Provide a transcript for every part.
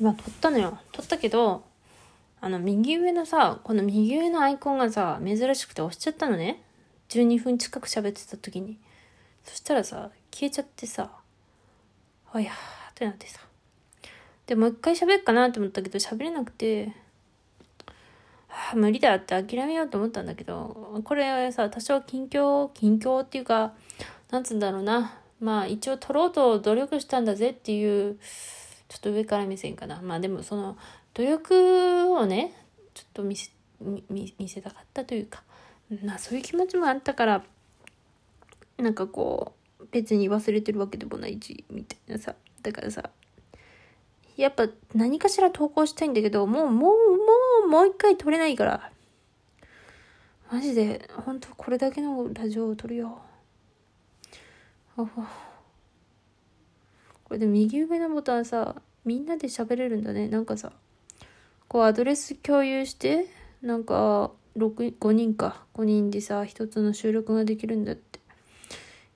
今撮ったのよ。撮ったけど、あの、右上のさ、この右上のアイコンがさ、珍しくて押しちゃったのね。12分近く喋ってた時に。そしたらさ、消えちゃってさ、あやーってなってさ。で、もう一回喋るかなって思ったけど、喋れなくて、はあ、無理だって諦めようと思ったんだけど、これはさ、多少近況、近況っていうか、なんつうんだろうな。まあ一応撮ろうと努力したんだぜっていう、ちょっと上から目線かな。まあでもその、努力をね、ちょっと見せ、見せたかったというか、まあそういう気持ちもあったから、なんかこう、別に忘れてるわけでもないし、みたいなさ。だからさ、やっぱ何かしら投稿したいんだけど、もう、もう、もう、もう一回撮れないから。マジで、本当これだけのラジオを撮るよ。これで右上のボタンさ、みんなで喋れるんだね。なんかさ、こうアドレス共有して、なんか、6、5人か。5人でさ、一つの収録ができるんだって。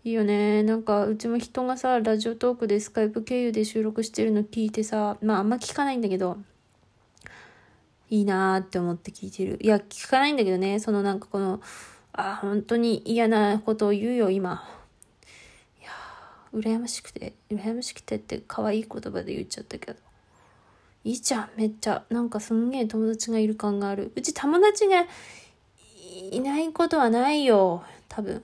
いいよね。なんか、うちも人がさ、ラジオトークでスカイプ経由で収録してるの聞いてさ、まああんま聞かないんだけど、いいなーって思って聞いてる。いや、聞かないんだけどね、そのなんかこの、あ、本当に嫌なことを言うよ、今。羨ましくて、羨ましくてって可愛い言葉で言っちゃったけど。いいじゃん、めっちゃ。なんかすんげえ友達がいる感がある。うち友達がいないことはないよ、多分。で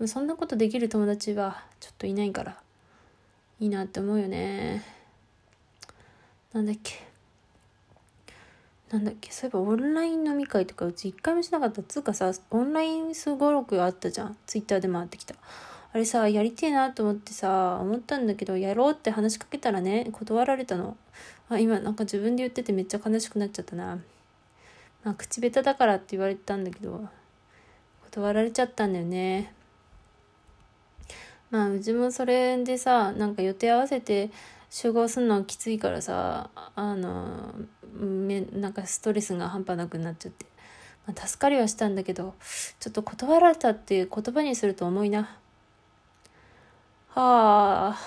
もそんなことできる友達はちょっといないから、いいなって思うよね。なんだっけ。なんだっけ、そういえばオンライン飲み会とかうち一回もしなかったつうかさ、オンラインすごろくあったじゃん。ツイッターで回ってきた。あれさ、やりてえなと思ってさ、思ったんだけど、やろうって話しかけたらね、断られたの。あ、今なんか自分で言っててめっちゃ悲しくなっちゃったな。まあ、口下手だからって言われたんだけど、断られちゃったんだよね。まあ、うちもそれでさ、なんか予定合わせて集合するのはきついからさ、あの、め、なんかストレスが半端なくなっちゃって。まあ、助かりはしたんだけど、ちょっと断られたっていう言葉にすると重いな。はあ。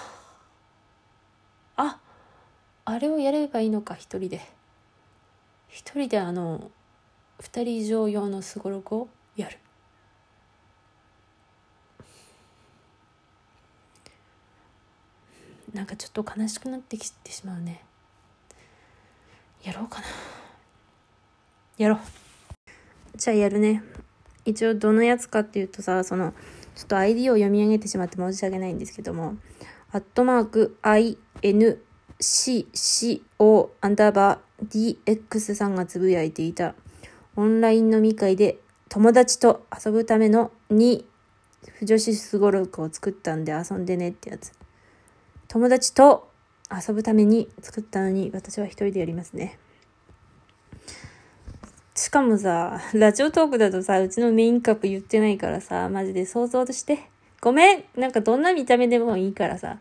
あ、あれをやればいいのか、一人で。一人であの、二人以上用のすごろくをやる。なんかちょっと悲しくなってきてしまうね。やろうかな。やろう。じゃあやるね。一応どのやつかっていうとさ、その、ちょっと ID を読み上げてしまって申し訳ないんですけども、アットマーク INCCO アンダーバー DX さんがつぶやいていたオンライン飲み会で友達と遊ぶための2女子すごろくを作ったんで遊んでねってやつ。友達と遊ぶために作ったのに私は一人でやりますね。しかもさ、ラジオトークだとさ、うちのメインカプ言ってないからさ、マジで想像として。ごめんなんかどんな見た目でもいいからさ、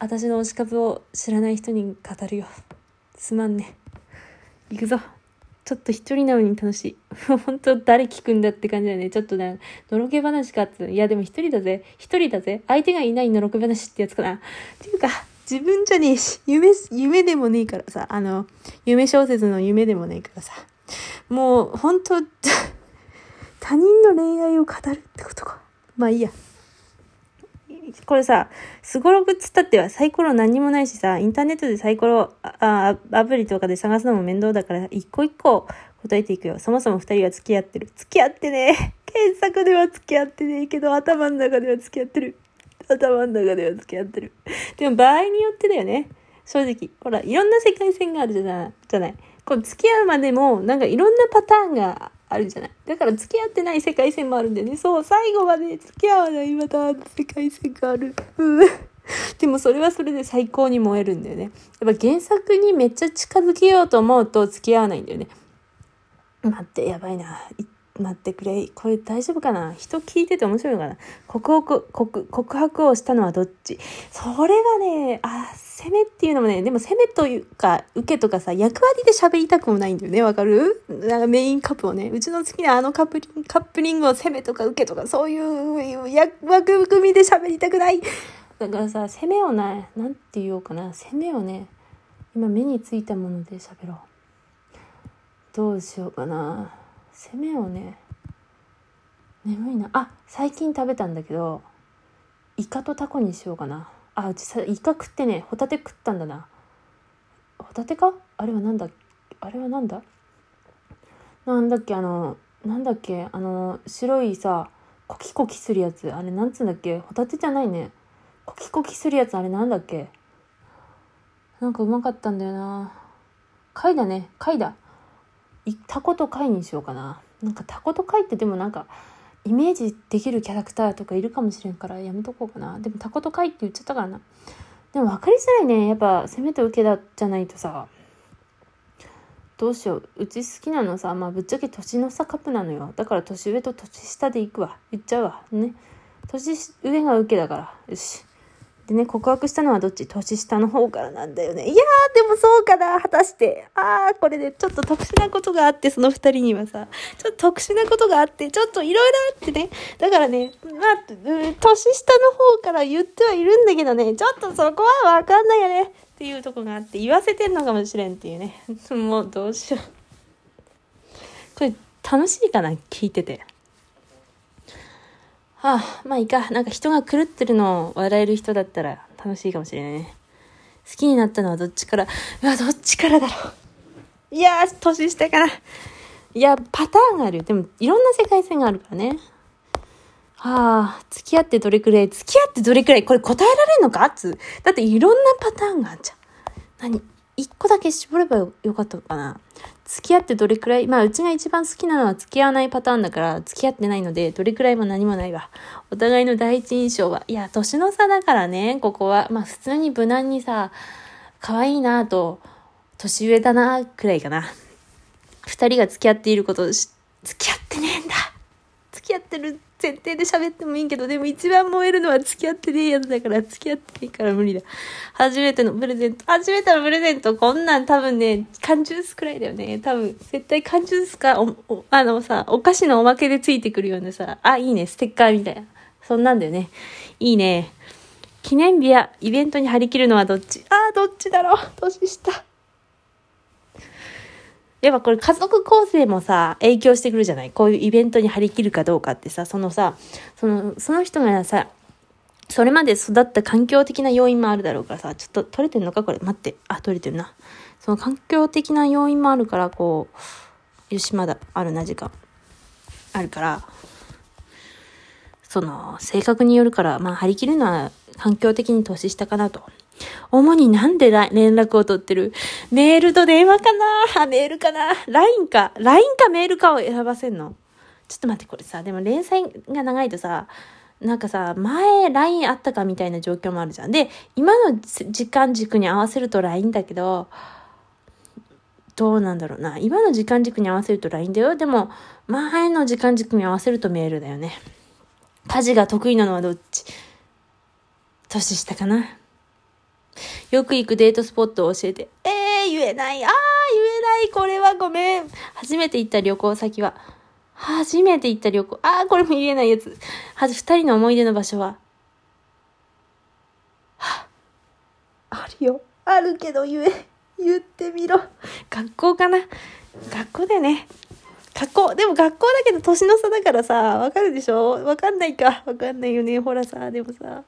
私の推し株を知らない人に語るよ。すまんね。行くぞ。ちょっと一人なのに楽しい。本当誰聞くんだって感じだよね。ちょっとね、のろけ話かって。いやでも一人だぜ。一人だぜ。相手がいないのろけ話ってやつかな。っていうか、自分じゃねえし、夢、夢でもねえからさ、あの、夢小説の夢でもねえからさ。もう、本当 他人の恋愛を語るってことか。まあいいや。これさ、すごろくっつったってはサイコロ何にもないしさ、インターネットでサイコロ、あアプリとかで探すのも面倒だから、一個一個答えていくよ。そもそも二人は付き合ってる。付き合ってね。検索では付き合ってねえけど、頭の中では付き合ってる。頭の中では付き合ってる。でも場合によってだよね。正直。ほら、いろんな世界線があるじゃない。じゃない。こう付き合うまでも、なんかいろんなパターンがあるじゃない。だから付き合ってない世界線もあるんだよね。そう、最後まで付き合わないまた世界線がある。うん。でもそれはそれで最高に燃えるんだよね。やっぱ原作にめっちゃ近づけようと思うと付き合わないんだよね。待って、やばいな。待ってくれ。これ大丈夫かな？人聞いてて面白いのかな？告白、告、告白をしたのはどっち？それがね、あ、攻めっていうのもね、でも攻めというか、受けとかさ、役割で喋りたくもないんだよね。わかる？なんかメインカップをね、うちの好きなあのカップリング、カップリングを攻めとか受けとか、そういう枠組みで喋りたくない。だからさ、攻めをな、なんて言おうかな？攻めをね、今目についたもので喋ろうどうしようかな？攻めをね眠いな。あ最近食べたんだけどイカとタコにしようかな。あうちさイカ食ってねホタテ食ったんだな。ホタテか？あれはなんだあれはなんだ？なんだっけ？あのなんだっけ？あの白いさコキコキするやつ。あれなんつうんだっけ？ホタテじゃないね。コキコキするやつ。あれなんだっけ？なんかうまかったんだよな。貝だね。貝だ。タコと貝にしようかな。なんかタコと貝ってでもなんかイメージできるキャラクターとかいるかもしれんからやめとこうかな。でもタコと貝って言っちゃったからな。でも分かりづらいね。やっぱ攻めと受けだじゃないとさ。どうしよう。うち好きなのさまあぶっちゃけ年の差カップなのよ。だから年上と年下で行くわ。言っちゃうわ。ね。年上が受けだから。よし。でね、告白したのはどっち？年下の方からなんだよね。いやー、でもそうかな果たして。あー、これで、ね、ちょっと特殊なことがあって、その二人にはさ、ちょっと特殊なことがあって、ちょっといろいろあってね。だからね、まあ、年下の方から言ってはいるんだけどね、ちょっとそこはわかんないよね。っていうとこがあって、言わせてんのかもしれんっていうね。もうどうしよう。これ、楽しいかな？聞いてて。はあ、まあいいか。なんか人が狂ってるのを笑える人だったら楽しいかもしれないね。好きになったのはどっちから、うわ、どっちからだろう。いやー、年下かな。いや、パターンがある。でも、いろんな世界線があるからね。はあ、付き合ってどれくらい、付き合ってどれくらい、これ答えられんのか？つだっていろんなパターンがあるじゃん。何？一個だけ絞ればよかったのかな付き合ってどれくらい、まあうちが一番好きなのは付き合わないパターンだから付き合ってないのでどれくらいも何もないわ。お互いの第一印象は、いや、年の差だからね、ここは。まあ普通に無難にさ、可愛いなと、年上だな、くらいかな。二人が付き合っていること付き合ってねってる前提で喋ってもいいけど、でも一番燃えるのは付き合ってねえやつだから付き合ってねえから無理だ。初めてのプレゼント。初めてのプレゼント、こんなん多分ね、缶ジュースくらいだよね。多分、絶対缶ジュースか、お、あのさ、お菓子のおまけでついてくるようなさ、あ、いいね、ステッカーみたいな。そんなんだよね。いいね。記念日やイベントに張り切るのはどっち？あどっちだろう年下。やっぱこれ家族構成もさ、影響してくるじゃない？こういうイベントに張り切るかどうかってさ、そのさ、その、その人がさ、それまで育った環境的な要因もあるだろうからさ、ちょっと取れてんのか？これ。待って。あ、取れてるな。その環境的な要因もあるから、こう、よし、まだあるな、時間。あるから、その、性格によるから、まあ、張り切るのは環境的に年下かなと。主になんで連絡を取ってる？メールと電話かな、メールかな ?LINE か ?LINE かメールかを選ばせんの？ちょっと待って、これさ、でも連載が長いとさ、なんかさ、前 LINE あったかみたいな状況もあるじゃん。で、今の時間軸に合わせると LINE だけど、どうなんだろうな。今の時間軸に合わせると LINE だよ。でも、前の時間軸に合わせるとメールだよね。家事が得意なのはどっち？年下かな？よく行くデートスポットを教えて。えー、言えない。あー、言えない。これはごめん。初めて行った旅行先は。初めて行った旅行。あー、これも言えないやつ。はず、二人の思い出の場所は。はあるよ。あるけど言え。言ってみろ。学校かな？学校だよね。学校。でも学校だけど年の差だからさ、わかるでしょ？わかんないか。わかんないよね。ほらさ、でもさ。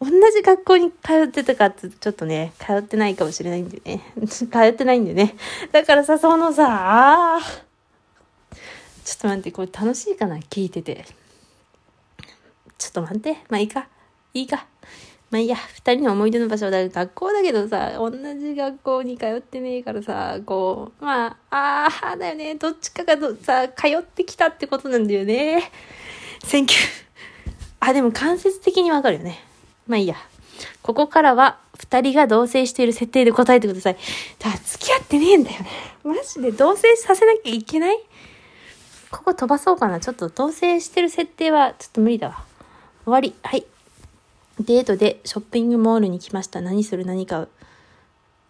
同じ学校に通ってたかってちょっとね、通ってないかもしれないんでね。通ってないんでね。だからさ、そのさ、ちょっと待って、これ楽しいかな？聞いてて。ちょっと待って。まあいいか。いいか。まあいいや、二人の思い出の場所だ。学校だけどさ、同じ学校に通ってねえからさ、こう、まあ、ああ、だよね。どっちかがどさ、通ってきたってことなんだよね。センキュー。あ、でも間接的にわかるよね。まあいいや。ここからは、二人が同棲している設定で答えてください。だ付き合ってねえんだよね。マジで同棲させなきゃいけない？ここ飛ばそうかな。ちょっと同棲してる設定はちょっと無理だわ。終わり。はい。デートでショッピングモールに来ました。何する？何買う？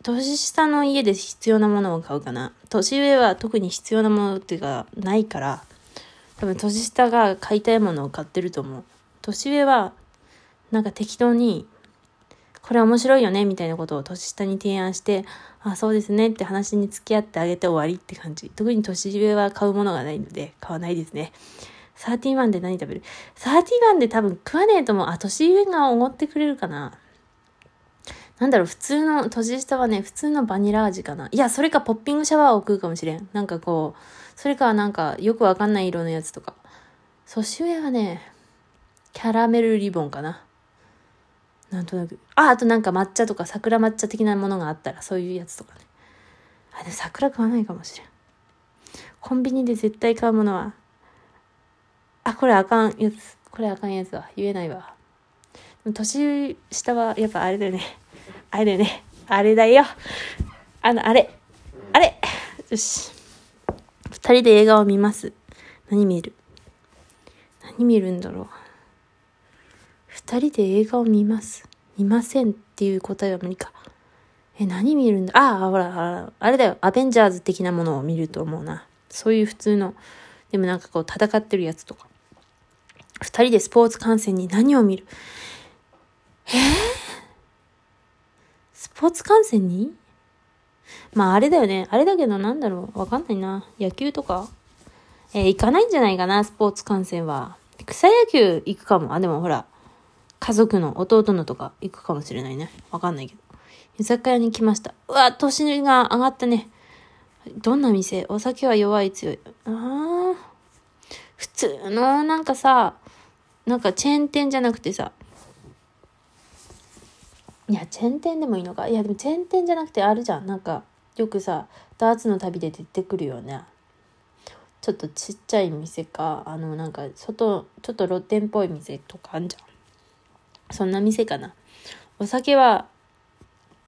年下の家で必要なものを買うかな。年上は特に必要なものっていうかないから、多分年下が買いたいものを買ってると思う。年上はなんか適当にこれ面白いよねみたいなことを年下に提案して、あ、そうですねって話に付き合ってあげて終わりって感じ。特に年上は買うものがないので、買わないですね。サーティワンで何食べる？サーティワンで多分食わねえと思う。あ、年上がおごってくれるかな。なんだろう、普通の、年下はね、普通のバニラ味かな。いや、それかポッピングシャワーを食うかもしれん。なんかこう、それかなんかよくわかんない色のやつとか。年上はね、キャラメルリボンかな。なんとなく。あ、あとなんか抹茶とか桜抹茶的なものがあったら、そういうやつとかね。あ、でも桜買わないかもしれん。コンビニで絶対買うものは、あ、これあかんやつ。これあかんやつは言えないわ。年下はやっぱあれだよね。あれだよね。あれだよ。あの、あれ。あれ。よし。二人で映画を見ます。何見る？何見るんだろう。二人で映画を見ます。見ませんっていう答えは無理か。え、何見るんだ？ああ、ほら、あれだよ。アベンジャーズ的なものを見ると思うな。そういう普通の、でもなんかこう戦ってるやつとか。二人でスポーツ観戦に何を見る？えー、スポーツ観戦に？まああれだよね。あれだけどなんだろう。わかんないな。野球とか？えー、行かないんじゃないかな、スポーツ観戦は。草野球行くかも。あ、でもほら、家族の弟のとか行くかもしれないね。わかんないけど。居酒屋に来ました。うわ、年が上がったね。どんな店？お酒は弱い強い。ああ。普通のなんかさ、なんかチェーン店じゃなくてさ、いや、チェーン店でもいいのか。いや、でもチェーン店じゃなくてあるじゃん。なんか、よくさ、ダーツの旅で出てくるよね。ちょっとちっちゃい店か、あの、なんか、外、ちょっと露店っぽい店とかあんじゃん。そんな店かな。お酒は